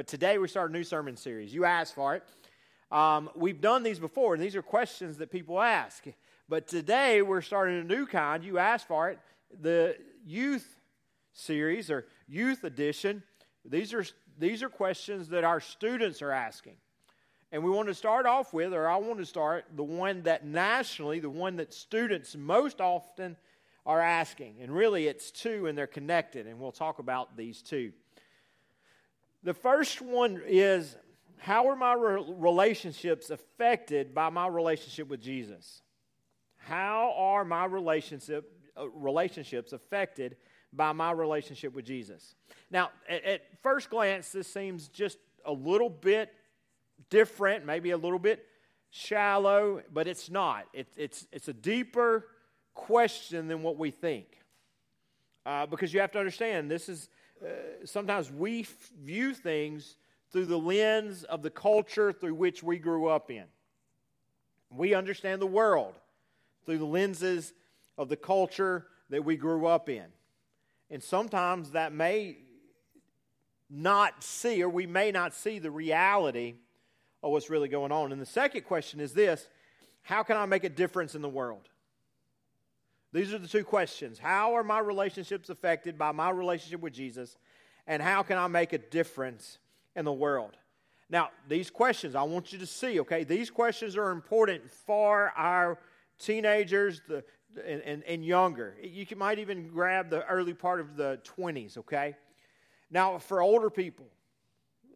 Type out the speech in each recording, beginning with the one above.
But today we start a new sermon series. You asked for it. Um, we've done these before, and these are questions that people ask. But today we're starting a new kind. You asked for it. The youth series or youth edition. These are, these are questions that our students are asking. And we want to start off with, or I want to start, the one that nationally, the one that students most often are asking. And really, it's two, and they're connected, and we'll talk about these two. The first one is How are my relationships affected by my relationship with Jesus? How are my relationship, uh, relationships affected by my relationship with Jesus? Now, at, at first glance, this seems just a little bit different, maybe a little bit shallow, but it's not. It, it's, it's a deeper question than what we think. Uh, because you have to understand, this is uh, sometimes we f- view things through the lens of the culture through which we grew up in. We understand the world through the lenses of the culture that we grew up in. And sometimes that may not see, or we may not see the reality of what's really going on. And the second question is this How can I make a difference in the world? These are the two questions. How are my relationships affected by my relationship with Jesus? And how can I make a difference in the world? Now, these questions, I want you to see, okay? These questions are important for our teenagers the, and, and, and younger. You can, might even grab the early part of the 20s, okay? Now, for older people,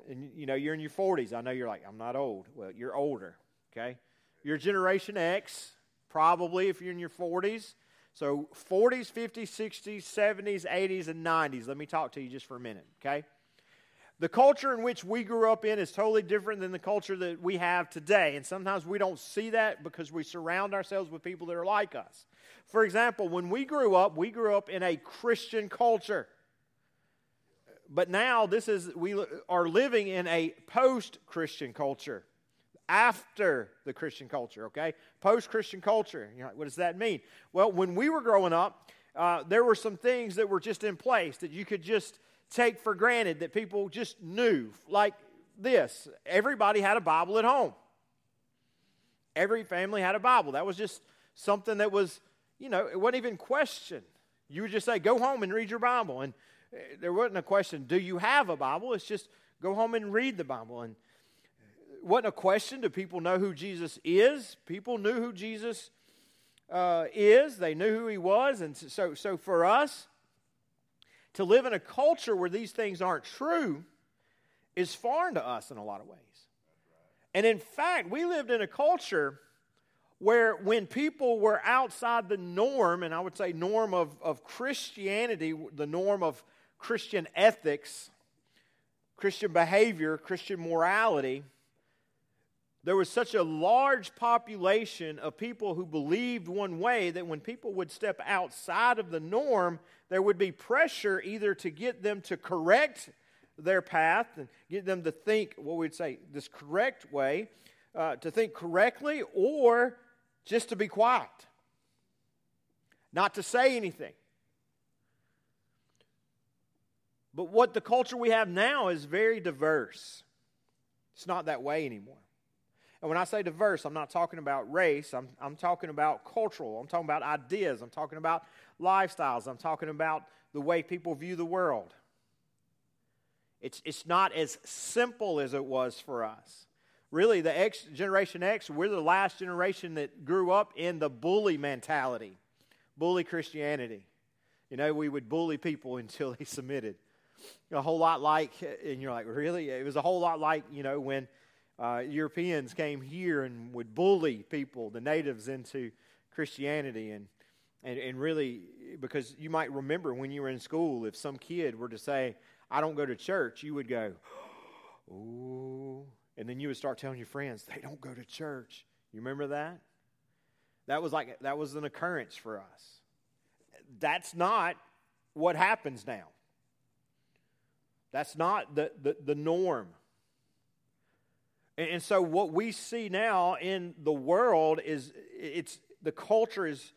and you know, you're in your 40s. I know you're like, I'm not old. Well, you're older, okay? You're Generation X, probably if you're in your 40s. So 40s, 50s, 60s, 70s, 80s, and 90s. Let me talk to you just for a minute, okay? The culture in which we grew up in is totally different than the culture that we have today. And sometimes we don't see that because we surround ourselves with people that are like us. For example, when we grew up, we grew up in a Christian culture. But now this is we are living in a post-Christian culture after the Christian culture, okay? Post Christian culture. You're like, what does that mean? Well, when we were growing up, uh, there were some things that were just in place that you could just take for granted that people just knew. Like this everybody had a Bible at home, every family had a Bible. That was just something that was, you know, it wasn't even questioned. You would just say, go home and read your Bible. And uh, there wasn't a question, do you have a Bible? It's just go home and read the Bible. And wasn't a question. Do people know who Jesus is? People knew who Jesus uh, is. They knew who he was. And so, so for us to live in a culture where these things aren't true is foreign to us in a lot of ways. And in fact, we lived in a culture where when people were outside the norm, and I would say norm of, of Christianity, the norm of Christian ethics, Christian behavior, Christian morality, there was such a large population of people who believed one way that when people would step outside of the norm, there would be pressure either to get them to correct their path and get them to think, what we'd say, this correct way, uh, to think correctly, or just to be quiet, not to say anything. But what the culture we have now is very diverse. It's not that way anymore. And when I say diverse, I'm not talking about race. I'm, I'm talking about cultural. I'm talking about ideas. I'm talking about lifestyles. I'm talking about the way people view the world. It's, it's not as simple as it was for us. Really, the X, Generation X, we're the last generation that grew up in the bully mentality, bully Christianity. You know, we would bully people until they submitted. A whole lot like, and you're like, really? It was a whole lot like, you know, when uh, Europeans came here and would bully people, the natives, into Christianity. And, and, and really, because you might remember when you were in school, if some kid were to say, I don't go to church, you would go, ooh. And then you would start telling your friends, they don't go to church. You remember that? That was like, that was an occurrence for us. That's not what happens now. That's not the, the, the norm. And so what we see now in the world is it's the culture is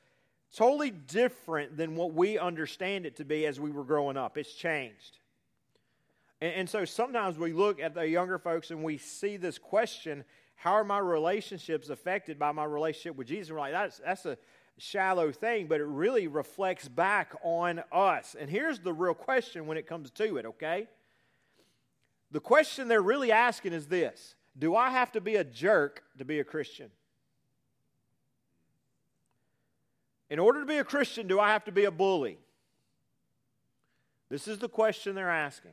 totally different than what we understand it to be as we were growing up. It's changed. And, and so sometimes we look at the younger folks and we see this question how are my relationships affected by my relationship with Jesus? And we're like, that's, that's a shallow thing, but it really reflects back on us. And here's the real question when it comes to it, okay? The question they're really asking is this Do I have to be a jerk to be a Christian? In order to be a Christian, do I have to be a bully? This is the question they're asking.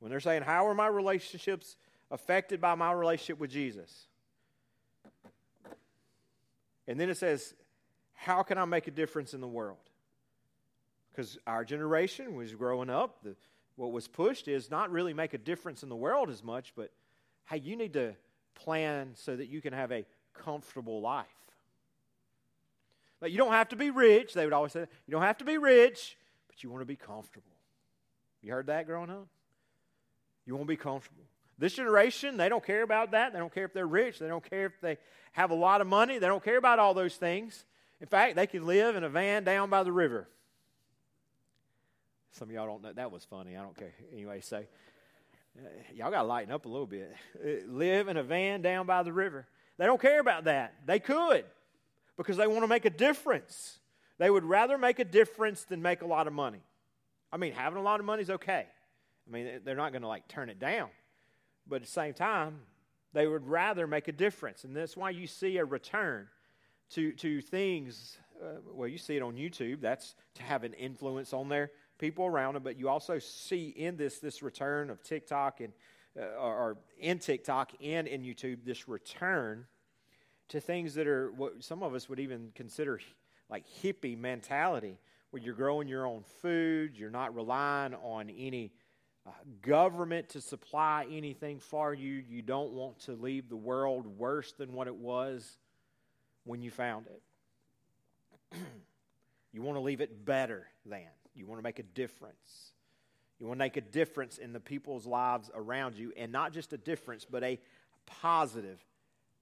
When they're saying, How are my relationships affected by my relationship with Jesus? And then it says, How can I make a difference in the world? Because our generation was growing up, the, what was pushed is not really make a difference in the world as much, but hey, you need to plan so that you can have a comfortable life. But you don't have to be rich. They would always say, you don't have to be rich, but you want to be comfortable. You heard that growing up? You want to be comfortable. This generation, they don't care about that. They don't care if they're rich. They don't care if they have a lot of money. They don't care about all those things. In fact, they can live in a van down by the river. Some of y'all don't know. That was funny. I don't care. Anyway, so uh, y'all got to lighten up a little bit. Uh, live in a van down by the river. They don't care about that. They could because they want to make a difference. They would rather make a difference than make a lot of money. I mean, having a lot of money is okay. I mean, they're not going to like turn it down. But at the same time, they would rather make a difference. And that's why you see a return to, to things. Uh, well, you see it on YouTube. That's to have an influence on their people around them. But you also see in this this return of TikTok and uh, or in TikTok and in YouTube this return to things that are what some of us would even consider like hippie mentality, where you're growing your own food, you're not relying on any uh, government to supply anything for you. You don't want to leave the world worse than what it was when you found it. you want to leave it better than. You want to make a difference. You want to make a difference in the people's lives around you, and not just a difference, but a positive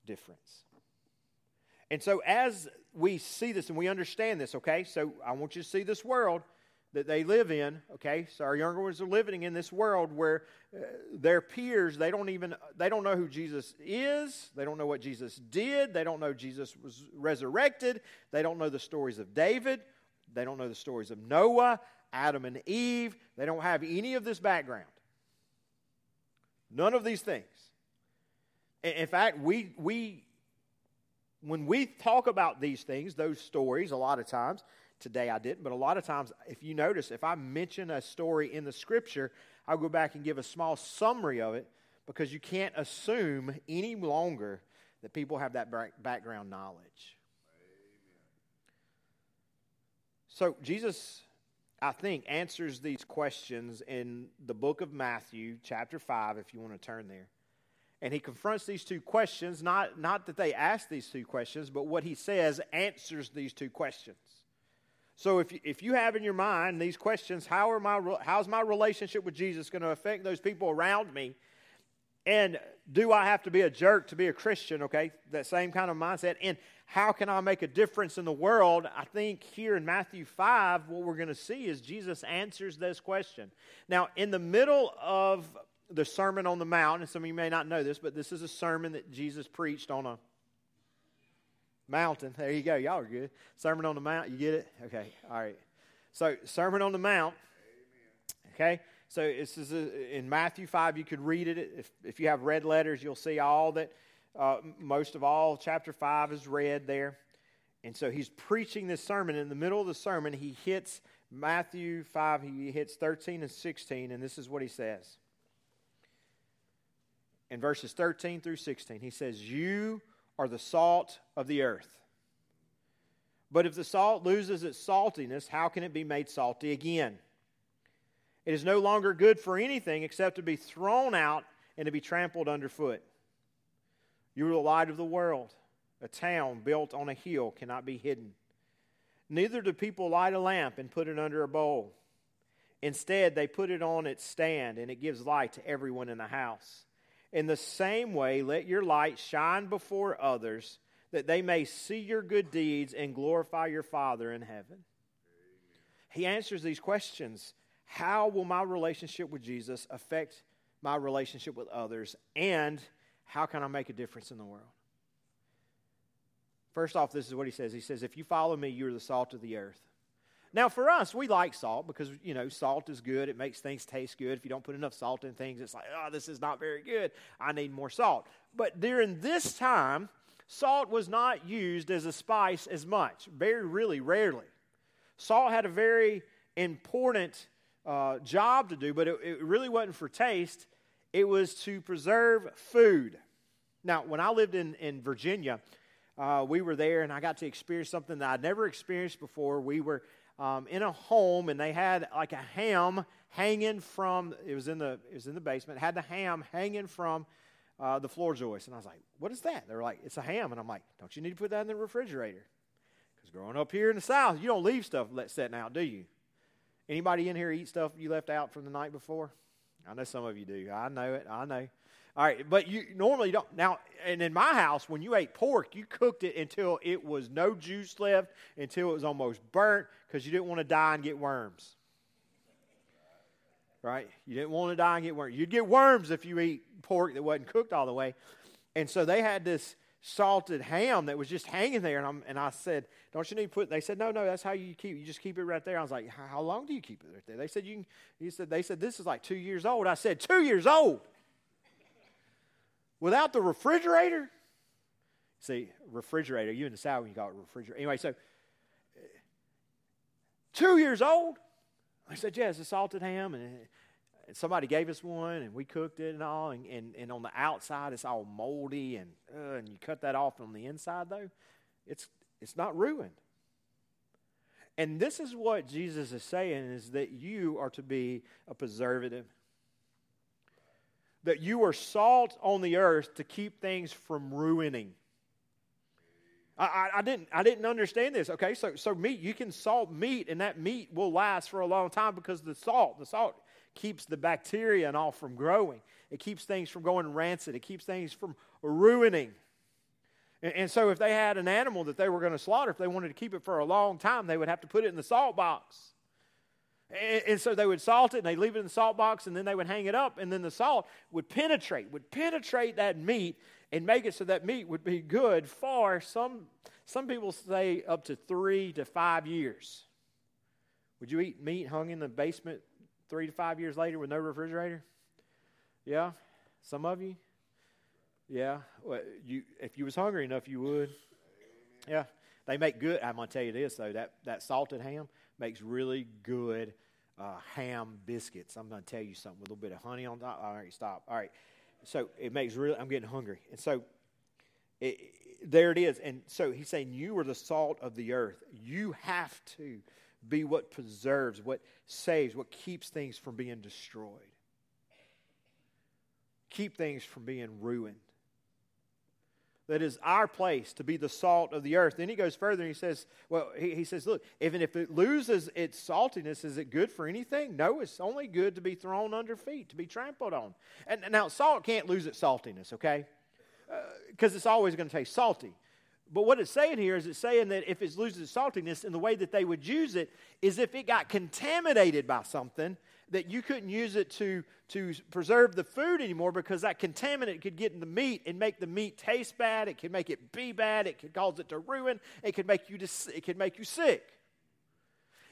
difference. And so, as we see this and we understand this, okay, so I want you to see this world that they live in, okay? So our younger ones are living in this world where uh, their peers, they don't even they don't know who Jesus is, they don't know what Jesus did, they don't know Jesus was resurrected, they don't know the stories of David, they don't know the stories of Noah, Adam and Eve, they don't have any of this background. None of these things. In fact, we we when we talk about these things, those stories, a lot of times, today I didn't, but a lot of times, if you notice, if I mention a story in the scripture, I'll go back and give a small summary of it because you can't assume any longer that people have that background knowledge. So, Jesus, I think, answers these questions in the book of Matthew, chapter 5, if you want to turn there. And he confronts these two questions, not, not that they ask these two questions, but what he says answers these two questions. So if, if you have in your mind these questions, how are my, how's my relationship with Jesus going to affect those people around me? And do I have to be a jerk to be a Christian? Okay, that same kind of mindset. And how can I make a difference in the world? I think here in Matthew 5, what we're going to see is Jesus answers this question. Now, in the middle of the Sermon on the Mount, and some of you may not know this, but this is a sermon that Jesus preached on a mountain. There you go. Y'all are good. Sermon on the Mount. You get it? Okay. All right. So, Sermon on the Mount. Okay. So, this is a, in Matthew 5. You could read it. If, if you have red letters, you'll see all that, uh, most of all, chapter 5 is read there. And so, he's preaching this sermon. In the middle of the sermon, he hits Matthew 5, he hits 13 and 16, and this is what he says in verses 13 through 16. He says, You are the salt of the earth. But if the salt loses its saltiness, how can it be made salty again? It is no longer good for anything except to be thrown out and to be trampled underfoot. You are the light of the world. A town built on a hill cannot be hidden. Neither do people light a lamp and put it under a bowl. Instead, they put it on its stand, and it gives light to everyone in the house. In the same way, let your light shine before others, that they may see your good deeds and glorify your Father in heaven. He answers these questions how will my relationship with Jesus affect my relationship with others? And how can I make a difference in the world? First off, this is what he says. He says, If you follow me, you're the salt of the earth. Now, for us, we like salt because, you know, salt is good. It makes things taste good. If you don't put enough salt in things, it's like, oh, this is not very good. I need more salt. But during this time, salt was not used as a spice as much, very, really rarely. Salt had a very important uh, job to do, but it, it really wasn't for taste, it was to preserve food. Now, when I lived in, in Virginia, uh, we were there and I got to experience something that I'd never experienced before. We were um, in a home and they had like a ham hanging from it was in the it was in the basement had the ham hanging from uh, the floor joist and i was like what is that? They're like it's a ham. And i'm like don't you need to put that in the refrigerator? Because growing up here in the south you don't leave stuff let setting out do you? Anybody in here eat stuff you left out from the night before i know some of you do i know it i know all right, but you normally don't. Now, and in my house, when you ate pork, you cooked it until it was no juice left, until it was almost burnt, because you didn't want to die and get worms. Right? You didn't want to die and get worms. You'd get worms if you eat pork that wasn't cooked all the way. And so they had this salted ham that was just hanging there. And, I'm, and I said, Don't you need to put They said, No, no, that's how you keep You just keep it right there. I was like, How long do you keep it right there? They said, you can, said, They said, This is like two years old. I said, Two years old? without the refrigerator. See, refrigerator, you in the South, when you it refrigerator. Anyway, so eh, two years old. I said, yeah, it's a salted ham. And, and somebody gave us one, and we cooked it and all. And, and, and on the outside, it's all moldy. And, uh, and you cut that off on the inside, though, it's, it's not ruined. And this is what Jesus is saying is that you are to be a preservative that you are salt on the earth to keep things from ruining. I, I, I, didn't, I didn't understand this. Okay, so, so meat, you can salt meat, and that meat will last for a long time because the salt, the salt keeps the bacteria and all from growing. It keeps things from going rancid. It keeps things from ruining. And, and so, if they had an animal that they were going to slaughter, if they wanted to keep it for a long time, they would have to put it in the salt box. And, and, so they would salt it and they'd leave it in the salt box and then they would hang it up and then the salt would penetrate, would penetrate that meat and make it so that meat would be good for some, some people say up to three to five years. Would you eat meat hung in the basement three to five years later with no refrigerator? Yeah? Some of you? Yeah. Well, you, if you was hungry enough, you would. Yeah. They make good. I'm to tell you this, though. That, that salted ham, makes really good uh, ham biscuits. I'm to tell you something with a little bit of honey on top. All right, stop. All right. So it makes really, I'm getting hungry. And so it, there it is. And so he's saying, You are the salt of the earth. You have to be what preserves, what saves, what keeps things from being destroyed, keep things from being ruined that is our place to be the salt of the earth. Then he goes further and he says, Well, he, he, says, Look, even if it loses its saltiness, is it good for anything? No, it's only good to be thrown under feet, to be trampled on. And now, salt can't lose its saltiness, okay? Because uh, it's always going to taste salty. But what it's saying here is it's saying that if it loses its saltiness, and the way that they would use it is if it got contaminated by something, that you couldn't use it to, to preserve the food anymore because that contaminant could get in the meat and make the meat taste bad. It could make it be bad. It could cause it to ruin. It could make you, dis- it could make you sick.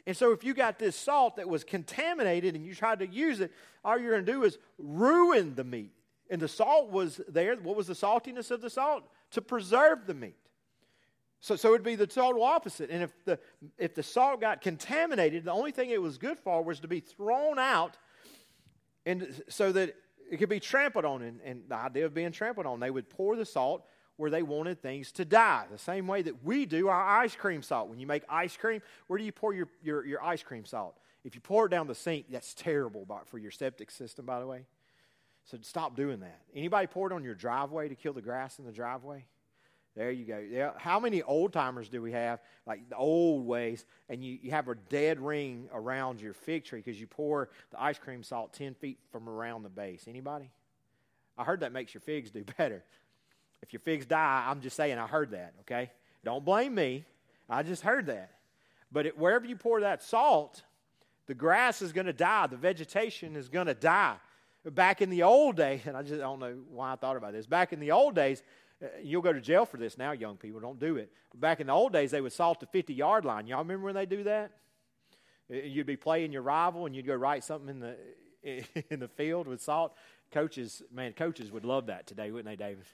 And so, if you got this salt that was contaminated and you tried to use it, all you're going to do is ruin the meat. And the salt was there. What was the saltiness of the salt? To preserve the meat. So, so it'd be the total opposite. And if the, if the salt got contaminated, the only thing it was good for was to be thrown out and so that it could be trampled on. And, and the idea of being trampled on, they would pour the salt where they wanted things to die. The same way that we do our ice cream salt. When you make ice cream, where do you pour your, your, your ice cream salt? If you pour it down the sink, that's terrible for your septic system, by the way. So stop doing that. Anybody pour it on your driveway to kill the grass in the driveway? There you go. Yeah. How many old timers do we have, like the old ways, and you, you have a dead ring around your fig tree because you pour the ice cream salt 10 feet from around the base? Anybody? I heard that makes your figs do better. If your figs die, I'm just saying I heard that, okay? Don't blame me. I just heard that. But it, wherever you pour that salt, The grass is going to die, the vegetation is going to die. Back in the old days, and I just don't know why I thought about this. Back in the old days, you'll go to jail for this now, young people. Don't do it. Back in the old days, they would salt the 50 yard line. Y'all remember when they do that? Uh, you'd be playing your rival and you'd go write something in the, in the field with salt. Coaches, man, coaches would love that today, wouldn't they, David?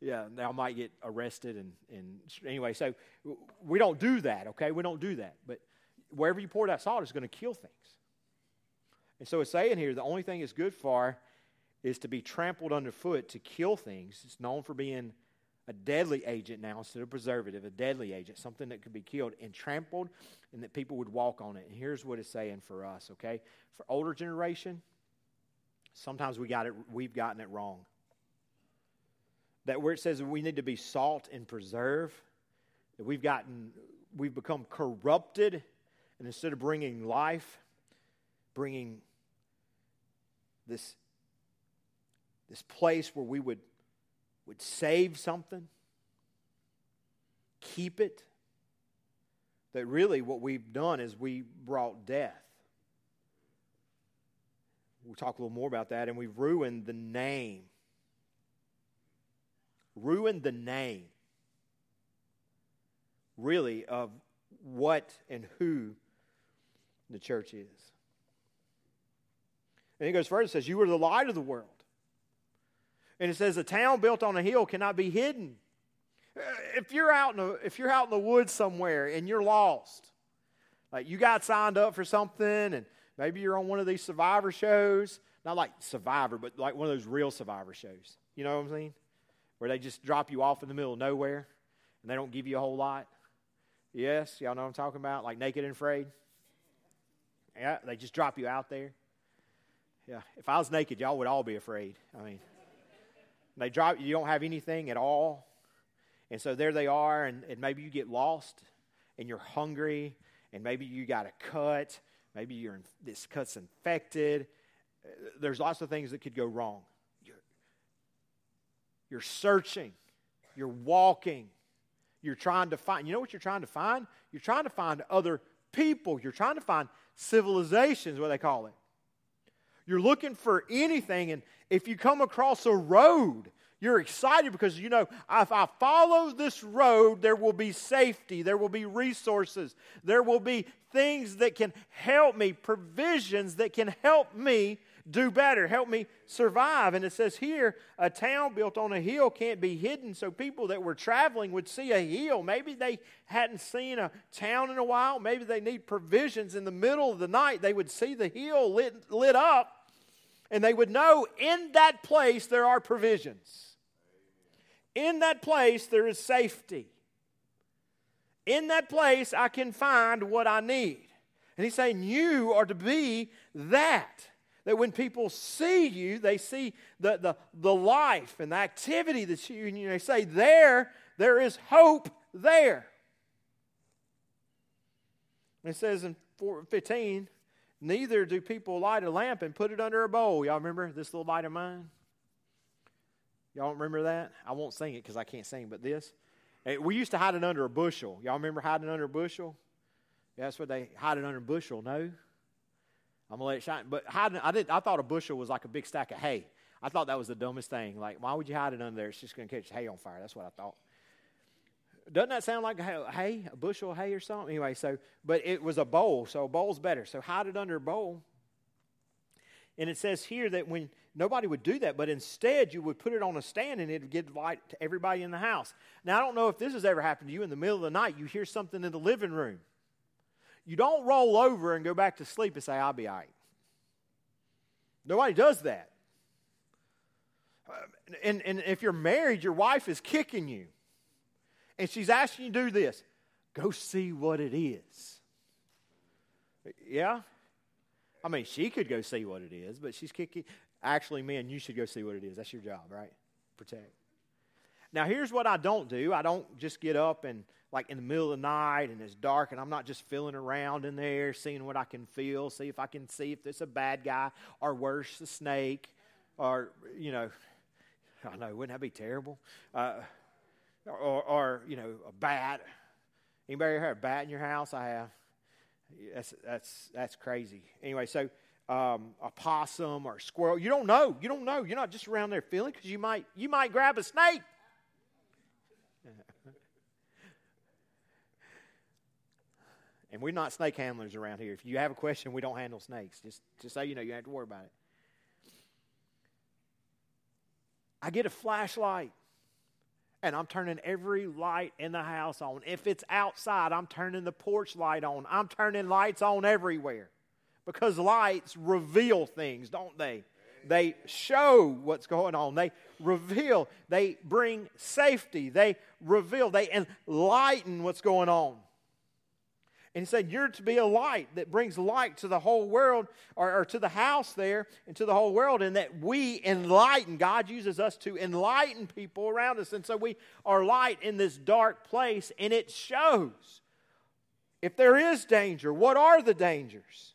Yeah, they might get arrested. And, and anyway, so we don't do that, okay? We don't do that. But wherever you pour that salt is going to kill things. And so it's saying here the only thing it's good for is to be trampled underfoot to kill things. It's known for being a deadly agent now instead of preservative, a deadly agent, something that could be killed and trampled and that people would walk on it. And here's what it's saying for us, okay? For older generation, sometimes we got it we've gotten it wrong. That where it says we need to be salt and preserve, that we've gotten we've become corrupted and instead of bringing life, bringing this this place where we would, would save something, keep it, that really what we've done is we brought death. We'll talk a little more about that, and we've ruined the name. Ruined the name, really, of what and who the church is. And he goes further and says, You are the light of the world. And it says, A town built on a hill cannot be hidden. Uh, if you're out in the, if you're out in the woods somewhere and you're lost, like you got signed up for something and maybe you're on one of these survivor shows, not like survivor, but like one of those real survivor shows. You know what I'm saying? Where they just drop you off in the middle of nowhere and they don't give you a whole lot. Yes, y'all know what I'm talking about? Like naked and afraid. Yeah, they just drop you out there. Yeah, if I was naked, y'all would all be afraid. I mean, they drop you, don't have anything at all. And so there they are, and, and maybe you get lost and you're hungry, and maybe you got a cut, maybe you're this cut's infected. There's lots of things that could go wrong. You're, you're searching, you're walking, you're trying to find. You know what you're trying to find? You're trying to find other people. You're trying to find civilizations, what they call it. You're looking for anything, and if you come across a road, you're excited because you know if I follow this road, there will be safety, there will be resources, there will be things that can help me, provisions that can help me do better, help me survive. And it says here, a town built on a hill can't be hidden, so people that were traveling would see a hill. Maybe they hadn't seen a town in a while, maybe they need provisions in the middle of the night. They would see the hill lit, lit up and they would know in that place there are provisions. In that place there is safety. In that place I can find what I need. And he's saying, You are to be that. That when people see you, they see the, the, the life and the activity that you, and they say, There, there is hope there. It says in 15, Neither do people light a lamp and put it under a bowl. Y'all remember this little light of mine? Y'all remember that? I won't sing it because I can't sing, but this. We used to hide it under a bushel. Y'all remember hiding under a bushel? Yeah, that's what they hide it under a bushel. No, I'm gonna let it shine. But hiding, I did. I thought a bushel was like a big stack of hay. I thought that was the dumbest thing. Like, why would you hide it under there? It's just gonna catch hay on fire. That's what I thought. Doesn't that sound like hay, a bushel of hay or something? Anyway, so, but it was a bowl, so a bowl's better. So hide it under a bowl. And it says here that when nobody would do that, but instead you would put it on a stand and it would give light to everybody in the house. Now, I don't know if this has ever happened to you in the middle of the night, you hear something in the living room. You don't roll over and go back to sleep and say, I'll be all right. Nobody does that. Uh, and, and if you're married, your wife is kicking you and she's asking you to do this go see what it is. Yeah? I mean, she could go see what it is, but she's kicking. Actually, man, you should go see what it is. That's your job, right? Protect. Now, here's what I don't do I don't just get up and, like, in the middle of the night and it's dark and I'm not just feeling around in there, seeing what I can feel, see if I can see if there's a bad guy or worse, a snake or, you know, I know, wouldn't that be terrible? Uh, or, or, you know, a bat. Anybody ever have a bat in your house? I have. That's, that's, that's crazy. Anyway, so um, a possum or a squirrel, you don't know. You don't know. You're not just around there feeling because you might, you might grab a snake. and we're not snake handlers around here. If you have a question, we don't handle snakes. Just, just so you know, you don't have to worry about it. I get a flashlight and I'm turning every light in the house on. If it's outside, I'm turning the porch light on. I'm turning lights on everywhere because lights reveal things, don't they? They show what's going on. They reveal. They bring safety. They reveal. They enlighten what's going on. And he said, You're to be a light that brings light to the whole world, or, or, to the house there, and to the whole world, and that we enlighten. God uses us to enlighten people around us. And so we are light in this dark place, and it shows. If there is danger, what are the dangers?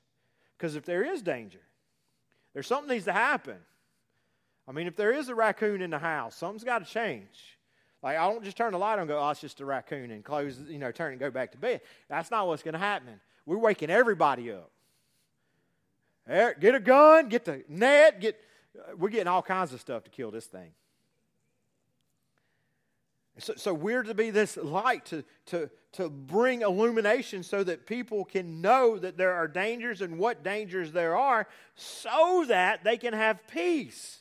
Because if there is danger, there's something needs to happen. I mean, if there is a raccoon in the house, something's got to change. Like, I don't just turn the light on and go, oh, it's just a raccoon and close, you know, turn and go back to bed. That's not what's going to happen. We're waking everybody up. Eh, get a gun, get the net, get, we're getting all kinds of stuff to kill this thing. So, so we're to be this light to, to, to bring illumination so that people can know that there are dangers and what dangers there are so that they can have peace.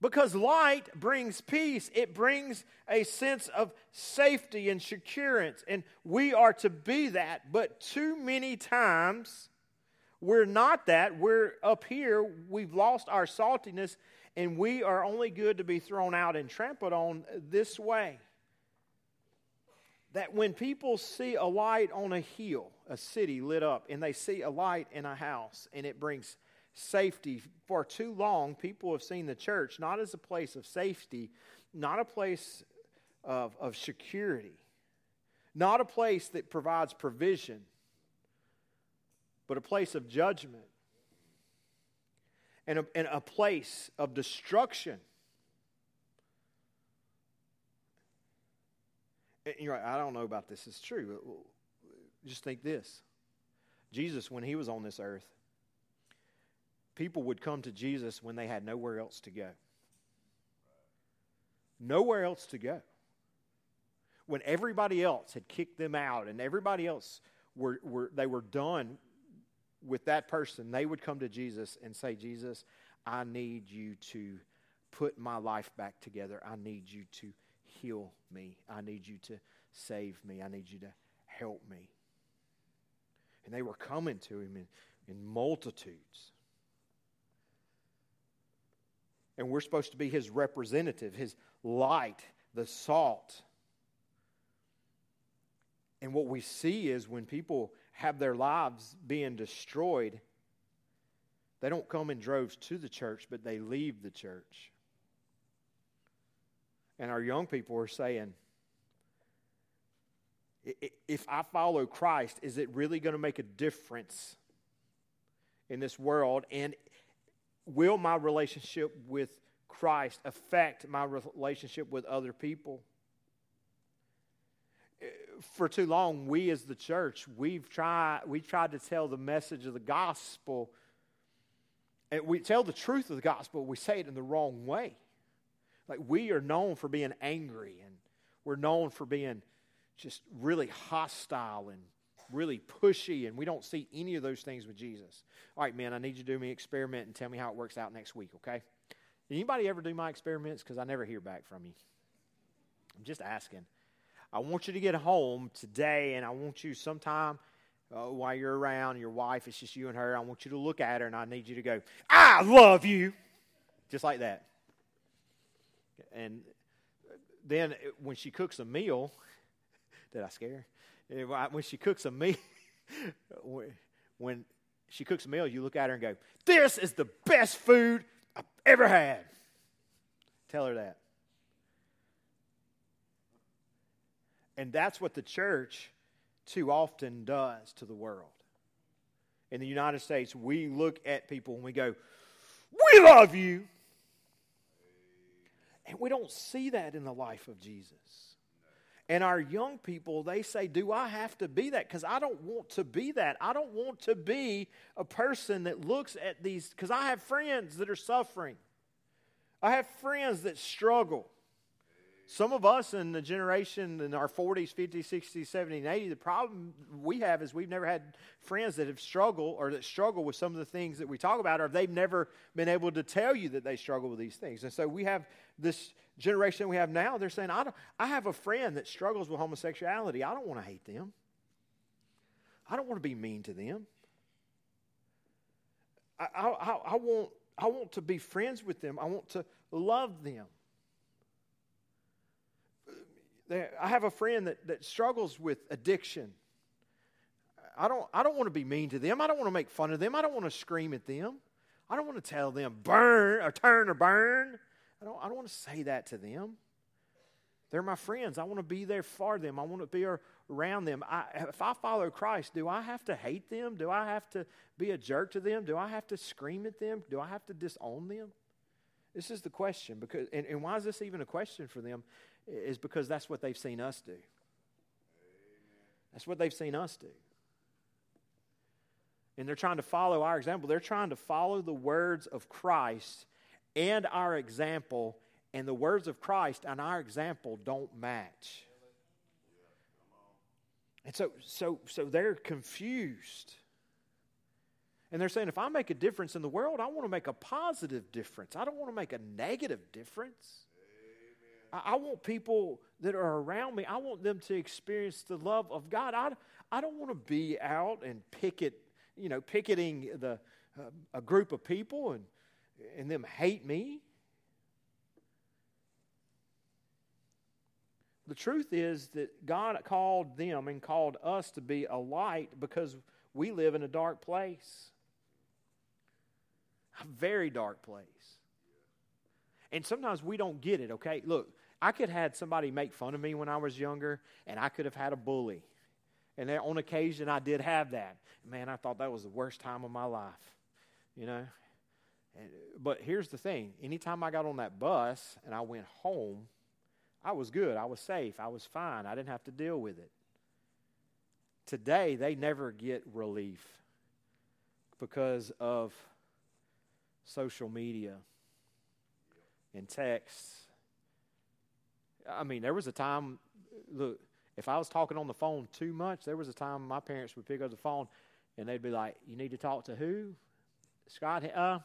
Because light brings peace, it brings a sense of safety and security, and we are to be that. But too many times, we're not that. We're up here, we've lost our saltiness, and we are only good to be thrown out and trampled on this way. That when people see a light on a hill, a city lit up, and they see a light in a house, and it brings safety. For too long, people have seen the church not as a place of safety, not a place of, of security, not a place that provides provision, but a place of judgment and a, and a place of destruction. And you're right, I don't know about this. It's true. Just think this Jesus, when he was on this earth, people would come to Jesus when they had nowhere else to go. Nowhere else to go. When everybody else had kicked them out and everybody else were, were they were done with that person, they would come to Jesus and say, Jesus, I need you to put my life back together. I need you to heal me. I need you to save me. I need you to help me. And they were coming to him in, in multitudes. And we're supposed to be his representative, his light, the salt. And what we see is when people have their lives being destroyed, they don't come in droves to the church, but they leave the church. And our young people are saying, if I follow Christ, is it really going to make a difference in this world? And will my relationship with Christ affect my relationship with other people? For too long, we as the church, we've tried, we tried to tell the message of the gospel. And we tell the truth of the gospel, we say it in the wrong way. Like we are known for being angry, and we're known for being just really hostile and really pushy, and we don't see any of those things with Jesus. All right, man, I need you to do me an experiment and tell me how it works out next week, okay? Anybody ever do my experiments? Because I never hear back from you. I'm just asking. I want you to get home today, and I want you sometime uh, while you're around, your wife, it's just you and her. I want you to look at her, and I need you to go, I love you. Just like that. And then when she cooks a meal, did I scare? Eh, when she cooks a meal, when she cooks a meal, you look at her and go, This is the best food I've ever had. Tell her that. And that's what the church too often does to the world. In the United States, we look at people and we go, We love you. And we don't see that in the life of Jesus. And our young people, they say, Do I have to be that? Because I don't want to be that. I don't want to be a person that looks at these, because I have friends that are suffering. I have friends that struggle. Some of us in the generation in our 40s, 50s, 60s, 70s, and 80s, the problem we have is we've never had friends that have struggled or that struggle with some of the things that we talk about, or they've never been able to tell you that they struggle with these things. And so we have this generation we have now, they're saying, I, don't, I have a friend that struggles with homosexuality. I don't want to hate them. I don't want to be mean to them. I, I, I, want, I want to be friends with them. I want to love them. I have a friend that, that struggles with addiction. I don't, I don't want to be mean to them. I don't want to make fun of them. I don't want to scream at them. I don't want to tell them, burn or turn or burn. I don't, I don't want to say that to them. They're my friends. I want to be there for them. I want to be around them. I, if I follow Christ, do I have to hate them? Do I have to be a jerk to them? Do I have to scream at them? Do I have to disown them? This is the question. Because, and, and why is this even a question for them? Is because that's what they've seen us do. That's what they've seen us do. And they're trying to follow our example. They're trying to follow the words of Christ and our example, and the words of Christ and our example don't match. And so, so, so they're confused. And they're saying, if I make a difference in the world, I want to make a positive difference. I don't want to make a negative difference. I, I, want people that are around me, I want them to experience the love of God. I, I don't want to be out and picket, you know, picketing the, uh, a group of people and and them hate me. The truth is that God called them and called us to be a light because we live in a dark place. A very dark place. And sometimes we don't get it, okay? Look, I could have had somebody make fun of me when I was younger, and I could have had a bully. And on occasion, I did have that. Man, I thought that was the worst time of my life. You know, but here's the thing anytime I got on that bus and I went home, I was good. I was safe. I was fine. I didn't have to deal with it. Today, they never get relief because of social media and texts. I mean, there was a time, look, if I was talking on the phone too much, there was a time my parents would pick up the phone and they'd be like, You need to talk to who? Scott, uh,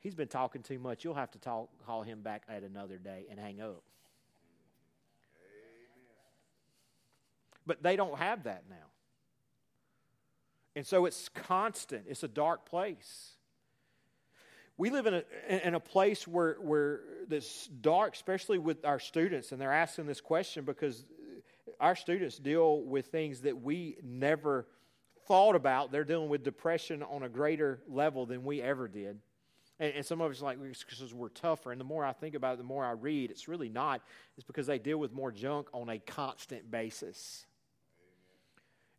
he's been talking too much. You'll have to talk, call him back at another day and hang up. But they don't have that now. And so it's constant, it's a dark place. We live in a, in a place where, where this dark, especially with our students, and they're asking this question because our students deal with things that we never thought about. They're dealing with depression on a greater level than we ever did. And, and some of us like because we're tougher. And the more I think about it, the more I read. It's really not. It's because they deal with more junk on a constant basis.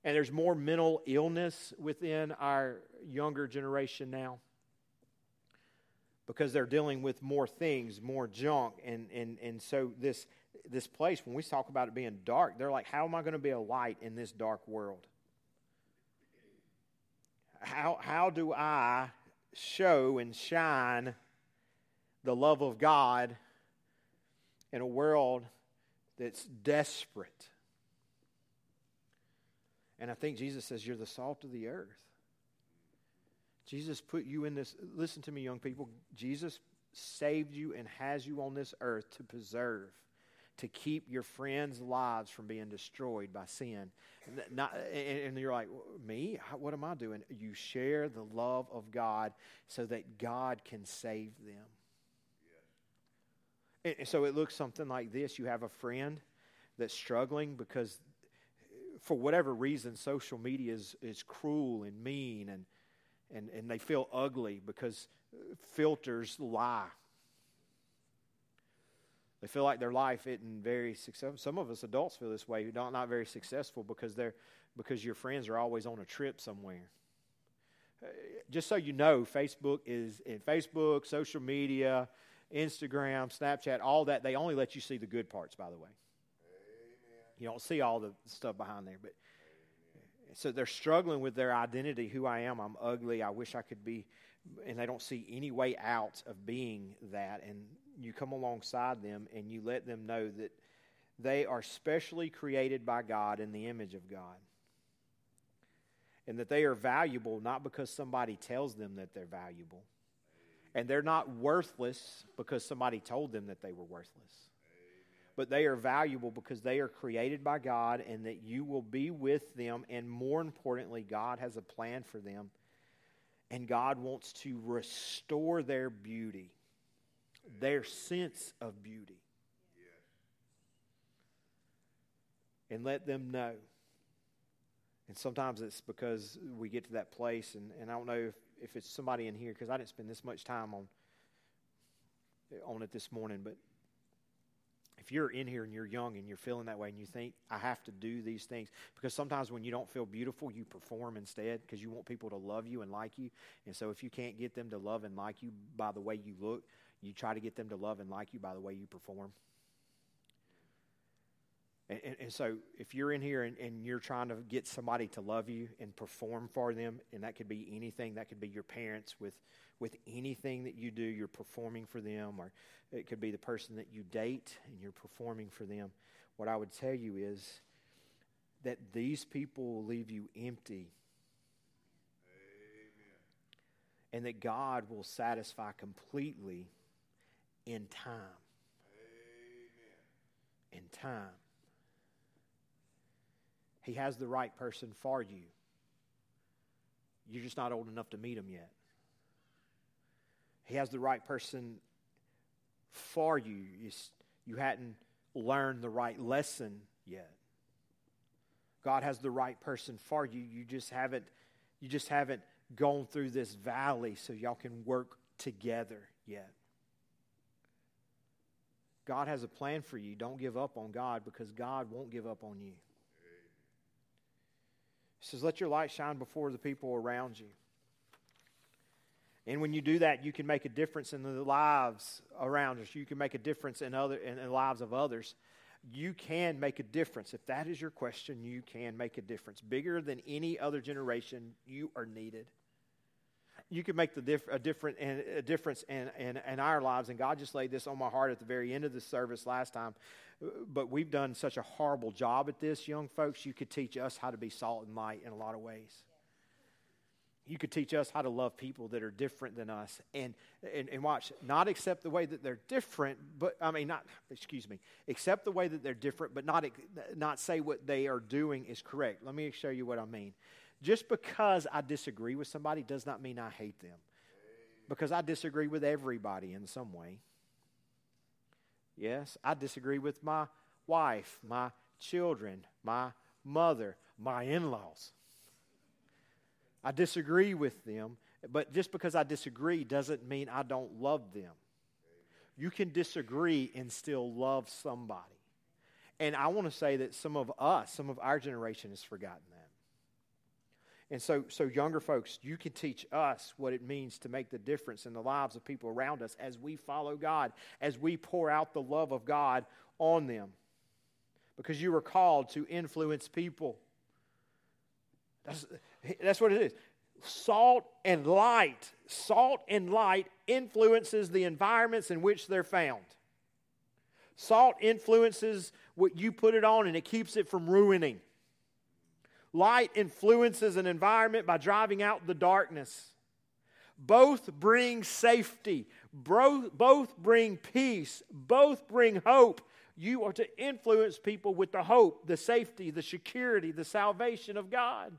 And there's more mental illness within our younger generation now because they're dealing with more things, more junk. And, and, and so this, this place, when we talk about it being dark, they're like, how am I going to be a light in this dark world? How, how do I show and shine the love of God in a world that's desperate. And I think Jesus says, You're the salt of the earth. Jesus put you in this. Listen to me, young people. Jesus saved you and has you on this earth to preserve to keep your friends' lives from being destroyed by sin. Not, and you're like, me? What am I doing? You share the love of God so that God can save them. And so it looks something like this. You have a friend that's struggling because, for whatever reason, social media is, is cruel and mean, and, and, and they feel ugly because filters lie. They feel like their life isn't very successful. Some of us adults feel this way, not, not very successful because they're because your friends are always on a trip somewhere. Uh, just so you know, Facebook is in Facebook, social media, Instagram, Snapchat, all that, they only let you see the good parts, by the way. You don't see all the stuff behind there, but so they're struggling with their identity who I am. I'm ugly. I wish I could be. And they don't see any way out of being that. And you come alongside them and you let them know that they are specially created by God in the image of God. And that they are valuable not because somebody tells them that they're valuable. And they're not worthless because somebody told them that they were worthless but they are valuable because they are created by God and that you will be with them. And more importantly, God has a plan for them. And God wants to restore their beauty, their sense of beauty. And let them know. And sometimes it's because we get to that place, and, and I don't know if, if it's somebody in here, because I didn't spend this much time on, on it this morning, but if you're in here and you're young and you're feeling that way and you think, I have to do these things, because sometimes when you don't feel beautiful, you perform instead because you want people to love you and like you. And so if you can't get them to love and like you by the way you look, you try to get them to love and like you by the way you perform. And, and, and, so, if you're in here and, and, you're trying to get somebody to love you and perform for them, and that could be anything, that could be your parents with, with anything that you do, you're performing for them, or it could be the person that you date and you're performing for them. What I would tell you is that these people will leave you empty. Amen. And that God will satisfy completely in time. Amen. In time. He has the right person for you. You're just not old enough to meet him yet. He has the right person for you. You, you hadn't learned the right lesson yet. God has the right person for you. You just haven't you just haven't gone through this valley so y'all can work together yet. God has a plan for you. Don't give up on God because God won't give up on you. He says, Let your light shine before the people around you. And when you do that, you can make a difference in the lives around us. You can make a difference in other in the lives of others. You can make a difference. If that is your question, you can make a difference. Bigger than any other generation, you are needed. You could make the diff, a, different, and a difference in, in, in our lives. And God just laid this on my heart at the very end of the service last time. But we've done such a horrible job at this, young folks. You could teach us how to be salt and light in a lot of ways you could teach us how to love people that are different than us and, and, and watch not accept the way that they're different but i mean not excuse me accept the way that they're different but not not say what they are doing is correct let me show you what i mean just because i disagree with somebody does not mean i hate them because i disagree with everybody in some way yes i disagree with my wife my children my mother my in-laws I disagree with them, but just because I disagree doesn't mean I don't love them. You can disagree and still love somebody. And I want to say that some of us, some of our generation has forgotten that. And so, so younger folks, you can teach us what it means to make the difference in the lives of people around us as we follow God, as we pour out the love of God on them. Because you were called to influence people. That's, that's what it is. Salt and light. Salt and light influences the environments in which they're found. Salt influences what you put it on and it keeps it from ruining. Light influences an environment by driving out the darkness. Both bring safety, both bring peace, both bring hope. You are to influence people with the hope, the safety, the security, the salvation of God.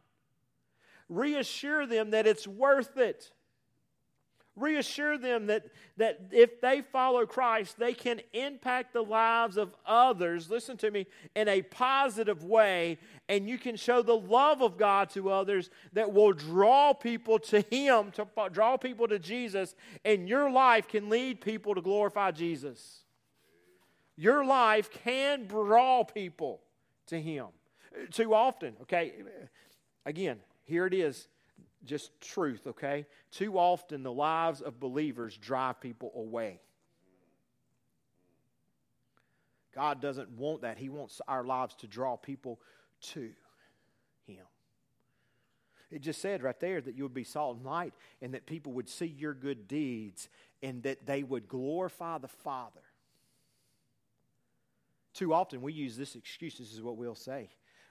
Reassure them that it's worth it. Reassure them that, that if they follow Christ, they can impact the lives of others, listen to me, in a positive way, and you can show the love of God to others that will draw people to Him, to draw people to Jesus, and your life can lead people to glorify Jesus. Your life can draw people to Him. Uh, too often, okay, again, here it is, just truth, okay? Too often the lives of believers drive people away. God doesn't want that. He wants our lives to draw people to Him. It just said right there that you would be salt and light and that people would see your good deeds and that they would glorify the Father. Too often we use this excuse. This is what we'll say.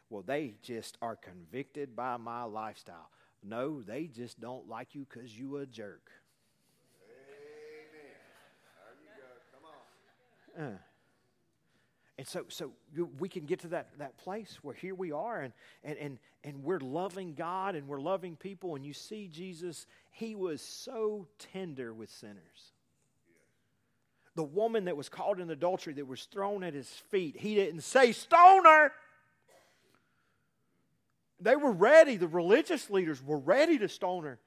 Well, they just are convicted by my lifestyle. No, they just don't like you because you a jerk. Amen. There you go. Come on. Uh. And so, so we can get to that, that place where here we are and, and, and, and we're loving God and we're loving people. And you see Jesus, he was so tender with sinners. The woman that was caught in adultery that was thrown at his feet, he didn't say, Stone her. They were ready. The religious leaders were ready to stone her.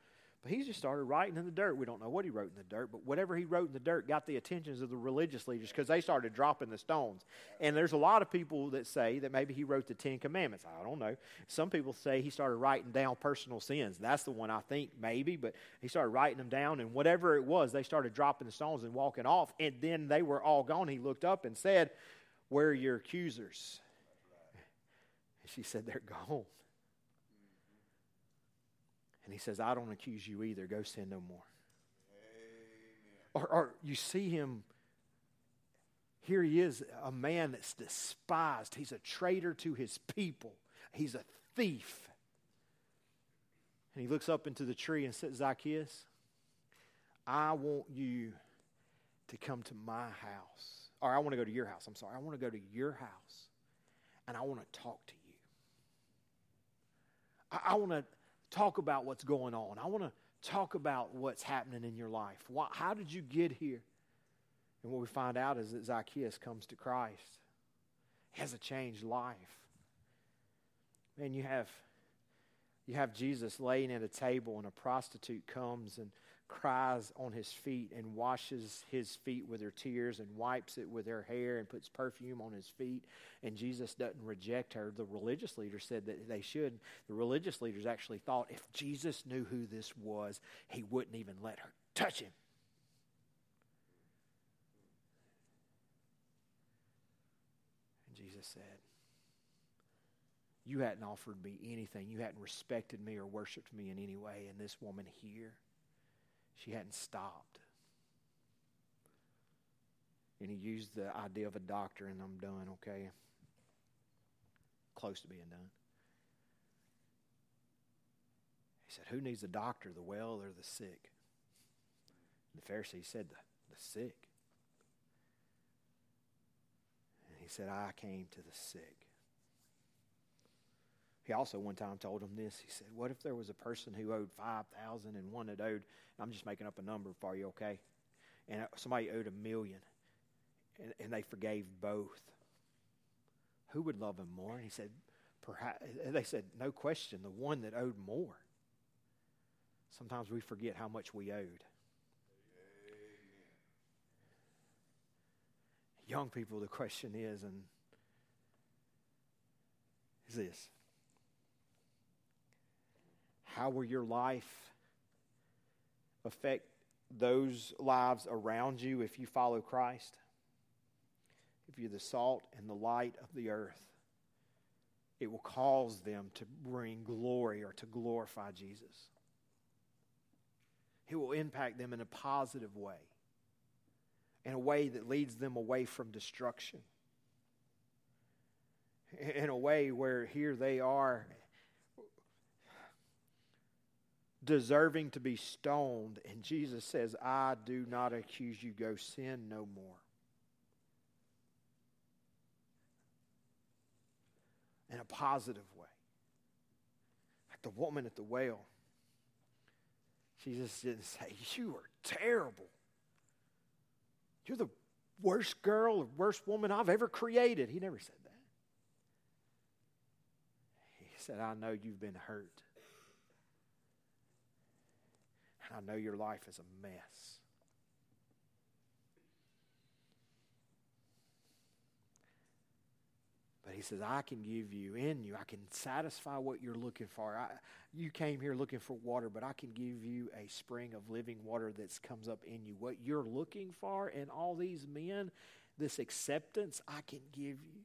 But he just started writing in the dirt. We don't know what he wrote in the dirt, but whatever he wrote in the dirt got the attentions of the religious leaders because they started dropping the stones. And there's a lot of people that say that maybe he wrote the Ten Commandments. I don't know. Some people say he started writing down personal sins. That's the one I think maybe, but he started writing them down, and whatever it was, they started dropping the stones and walking off. And then they were all gone. He looked up and said, Where are your accusers? She said, They're gone. And he says, I don't accuse you either. Go sin no more. Or, or you see him, here he is, a man that's despised. He's a traitor to his people, he's a thief. And he looks up into the tree and says, Zacchaeus, I want you to come to my house. Or I want to go to your house. I'm sorry. I want to go to your house and I want to talk to you. I, I want to talk about what's going on. I want to talk about what's happening in your life. Why, how did you get here? And what we find out is that Zacchaeus comes to Christ. He has a changed life. Man, you have you have Jesus laying at a table and a prostitute comes and cries on his feet and washes his feet with her tears and wipes it with her hair and puts perfume on his feet. And Jesus doesn't reject her. The religious leaders said that they should. The religious leaders actually thought if Jesus knew who this was, he wouldn't even let her touch him. And Jesus said, You hadn't offered me anything. You hadn't respected me or worshiped me in any way. And this woman here, she hadn't stopped. And he used the idea of a doctor, and I'm done, okay? Close to being done. He said, Who needs a doctor, the well or the sick? And the Pharisee said, The, the sick. And he said, I came to the sick. He also one time told him this. He said, What if there was a person who owed 5000 and one that owed, I'm just making up a number for you, okay? And uh, somebody owed a million, and, and they forgave both. Who would love him more? And he said, Perhaps, they said, No question, the one that owed more. Sometimes we forget how much we owed. Young people, the question is, and is this how will your life affect those lives around you if you follow Christ? If you're the salt and the light of the earth, it will cause them to bring glory or to glorify Jesus. It will impact them in a positive way, in a way that leads them away from destruction, in a way where here they are deserving to be stoned. And Jesus says, I do not accuse you. Go sin no more. In a positive way. Like the woman at the well. Jesus didn't say, You are terrible. You're the worst girl or worst woman I've ever created. He never said that. He said, I know you've been hurt. I know your life is a mess. But he says, I can give you in you, I can satisfy what you're looking for. I, you came here looking for water, but I can give you a spring of living water that comes up in you. What you're looking for in all these men, this acceptance I can give you.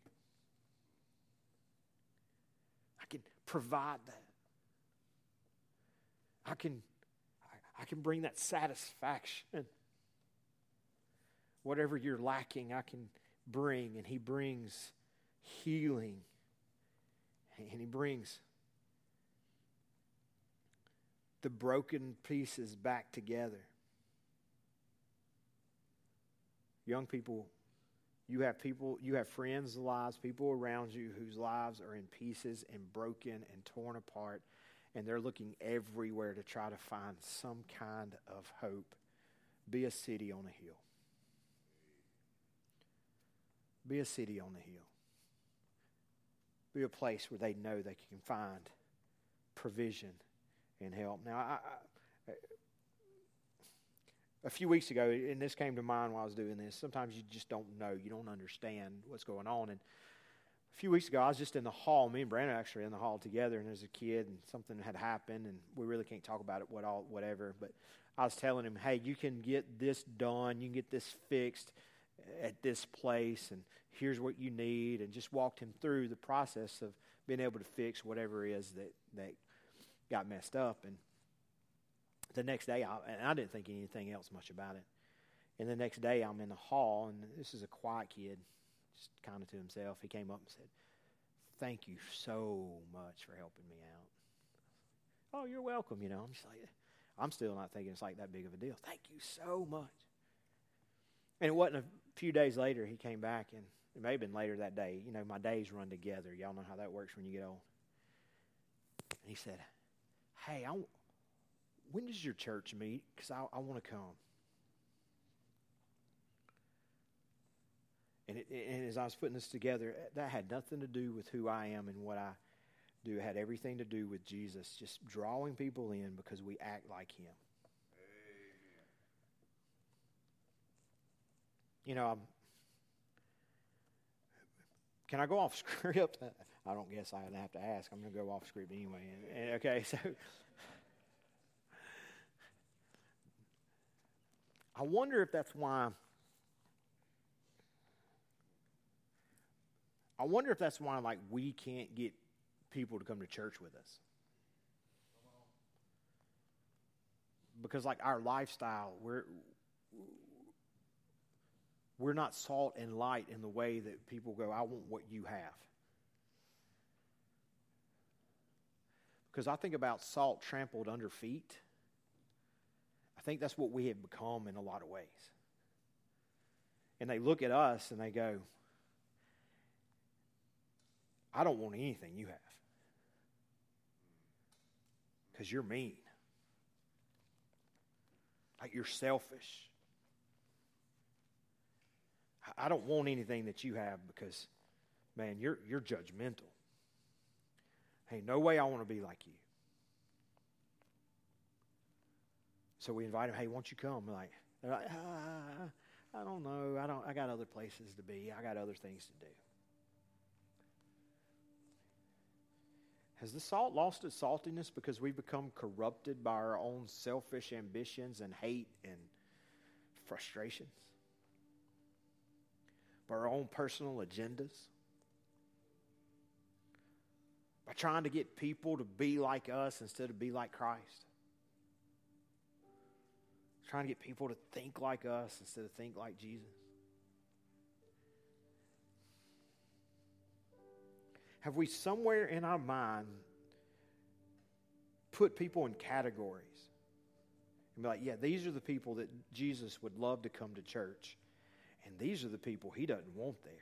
I can provide that. I can, I can bring that satisfaction. Whatever you're lacking, I can bring. And He brings healing. And He brings the broken pieces back together. Young people, you have people, you have friends' lives, people around you whose lives are in pieces and broken and torn apart, and they're looking everywhere to try to find some kind of hope. Be a city on a hill. Be a city on the hill. Be a place where they know they can find provision and help. Now, I, I, a few weeks ago, and this came to mind while I was doing this, sometimes you just don't know, you don't understand what's going on. And a few weeks ago, I was just in the hall. Me and Brandon actually in the hall together, and as a kid, and something had happened, and we really can't talk about it, what all, whatever. But I was telling him, "Hey, you can get this done. You can get this fixed at this place, and here's what you need." And just walked him through the process of being able to fix whatever it is that that got messed up. And the next day, I, and I didn't think anything else much about it. And the next day, I'm in the hall, and this is a quiet kid, just kind of to himself. He came up and said, Thank you so much for helping me out. Oh, you're welcome, you know. I'm just like, I'm still not thinking it's like that big of a deal. Thank you so much. And it wasn't a few days later he came back, and it may have been later that day. You know, my days run together. Y'all know how that works when you get old. And he said, Hey, I, when does your church meet? Because I, I want to come. And, it, and as I was putting this together, that had nothing to do with who I am and what I do. It had everything to do with Jesus, just drawing people in because we act like Him. You know, I'm, can I go off script? I don't guess I have to ask. I'm going to go off script anyway. And, okay, so I wonder if that's why. I wonder if that's why, like, we can't get people to come to church with us. Because, like, our lifestyle, we're we're not salt and light in the way that people go, I want what you have. Because I think about salt trampled under feet I think that's what we have become in a lot of ways. And they look at us and they go, I don't want anything you have because you're mean. Like you're selfish. I don't want anything that you have because, man, you're, you're judgmental. Hey, no way I want to be like you. So we invite him, hey, won't you come? Like, they're like ah, I don't know. I don't. I got other places to be. I got other things to do. Has the salt lost its saltiness because we've become corrupted by our own selfish ambitions and hate and frustrations? By our own personal agendas? By trying to get people to be like us instead of be like Christ? trying to get people to think like us instead of think like Jesus? Have we somewhere in our mind put people in categories and be like, yeah, these are the people that Jesus would love to come to church, and these are the people he doesn't want there?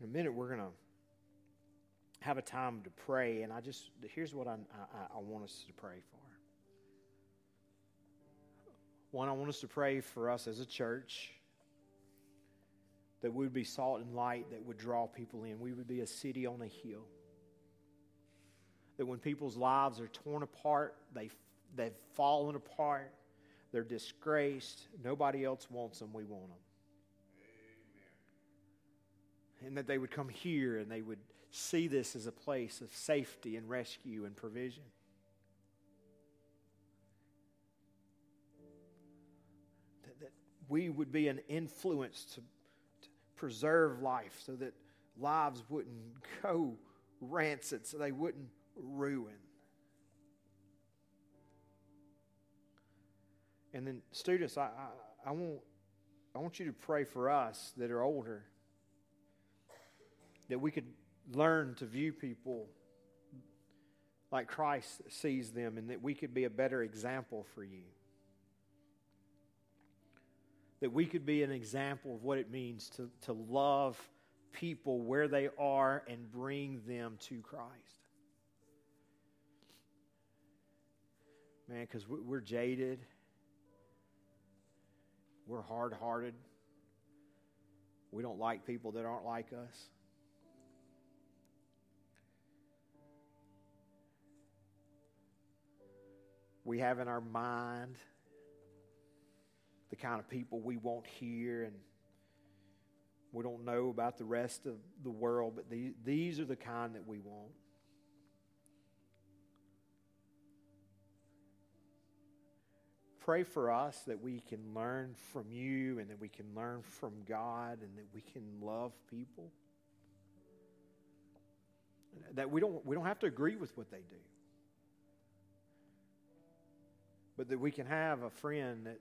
In a minute, we're going to have a time to pray, and I just, here's what I, I, I want us to pray for. One, I want us to pray for us as a church that we would be salt and light that would draw people in. We would be a city on a hill. That when people's lives are torn apart, they, they've fallen apart, they're disgraced, nobody else wants them, we want them. and that they would come here and they would see this as a place of safety and rescue and provision. That, that we would be an influence to, to preserve life so that lives wouldn't go rancid, so they wouldn't ruin. And then, students, I, I, I, want, I want you to pray for us that are older that we could learn to view people like Christ sees them and that we could be a better example for you. That we could be an example of what it means to, to love people where they are and bring them to Christ. Man, because we're jaded, we're hard hearted, we don't like people that aren't like us. We have in our mind the kind of people we want here and we don't know about the rest of the world but these, these are the kind that we want. Pray for us that we can learn from you and that we can learn from god and that we can love people. That we don't we don't have to agree with what they do but that we can have a friend that,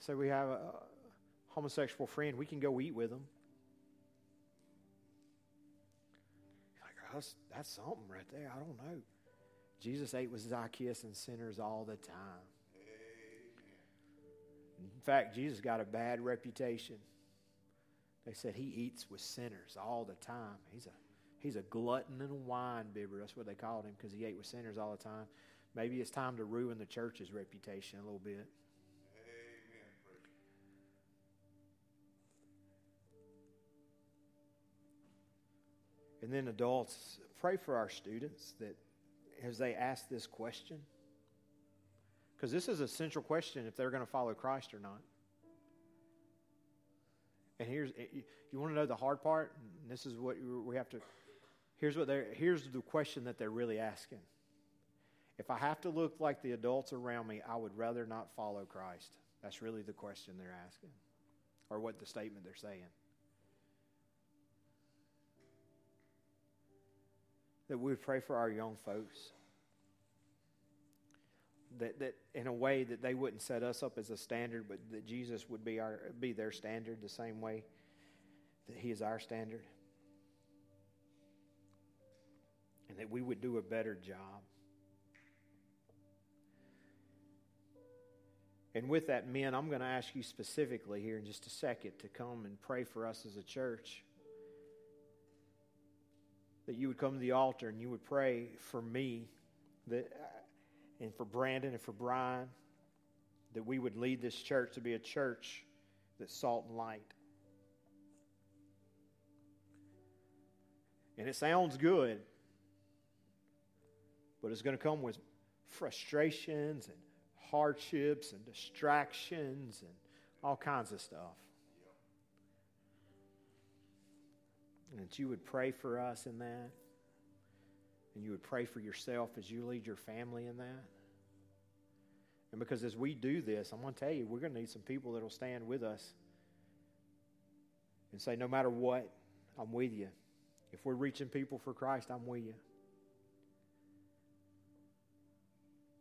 say, we have a homosexual friend, we can go eat with them. Like, oh, that's, that's something right there. I don't know. Jesus ate with Zacchaeus and sinners all the time. In fact, Jesus got a bad reputation. They said he eats with sinners all the time. He's a, he's a glutton and a wine bibber. That's what they called him because he ate with sinners all the time. Maybe it's time to ruin the church's reputation a little bit. Amen. And then adults, pray for our students that as they ask this question, because this is a central question if they're going to follow Christ or not. And here's eh, you want to know the hard part. And this is what we have to. Here's what they're. Here's the question that they're really asking. If I have to look like the adults around me, I would rather not follow Christ. That's really the question they're asking, or what the statement they're saying. That we would pray for our young folks. That, that in a way that they wouldn't set us up as a standard, but that Jesus would be our be their standard the same way that He is our standard. And that we would do a better job. And with that, men, I'm going to ask you specifically here in just a second to come and pray for us as a church. That you would come to the altar and you would pray for me that, uh, and for Brandon and for Brian, that we would lead this church to be a church that's salt and light. And it sounds good, but it's going to come with frustrations and hardships and distractions and all kinds of stuff. And that you would pray for us in that. And you would pray for yourself as you lead your family in that. And because as we do this, I'm going to tell you, we're going to need some people that will stand with us and say, no matter what, I'm with you. If we're reaching people for Christ, I'm with you.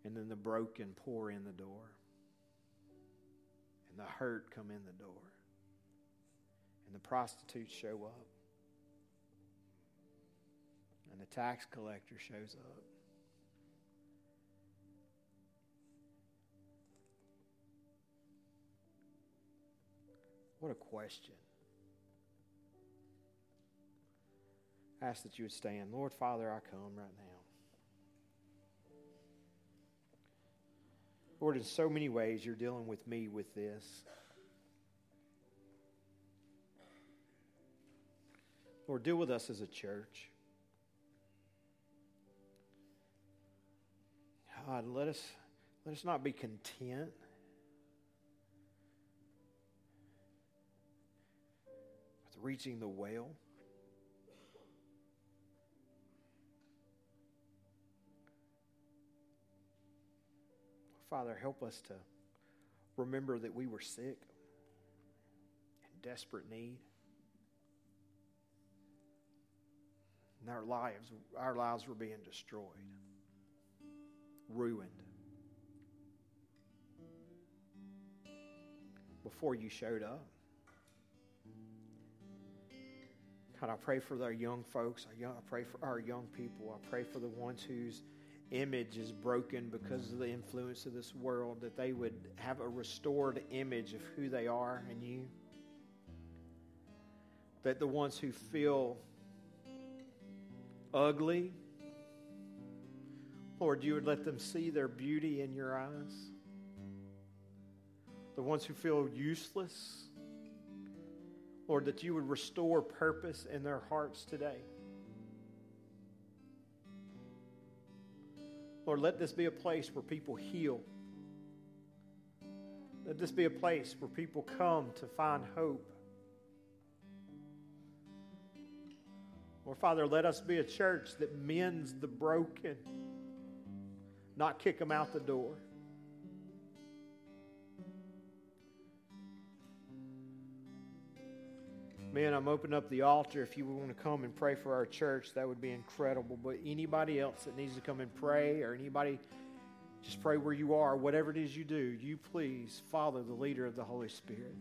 And then the broken pour in the door. And the hurt come in the door. And the prostitutes show up. And the tax collector shows up. What a question. Ask that you would stand. Lord Father, I come right now. Lord, in so many ways, you're dealing with me with this. Lord, deal with us as a church. God, let us, let us not be content. with reaching the well. Father, help us to remember that we were sick, in desperate need. And our lives, our lives were being destroyed, ruined. Before you showed up. God, I pray for our young folks. I pray for our young people. I pray for the ones whose image is broken because of the influence of this world, that they would have a restored image of who they are in you. That the ones who feel ugly, Lord, you would let them see their beauty in your eyes. The ones who feel useless, Lord, that you would restore purpose in their hearts today. Lord, let this be a place where people heal. Let this be a place where people come to find hope. Lord Father, let us be a church that mends the broken, not kick them out the door. Man, I'm opening up the altar. If you want to come and pray for our church, that would be incredible. But anybody else that needs to come and pray, or anybody, just pray where you are. Whatever it is you do, you please follow the leader of the Holy Spirit.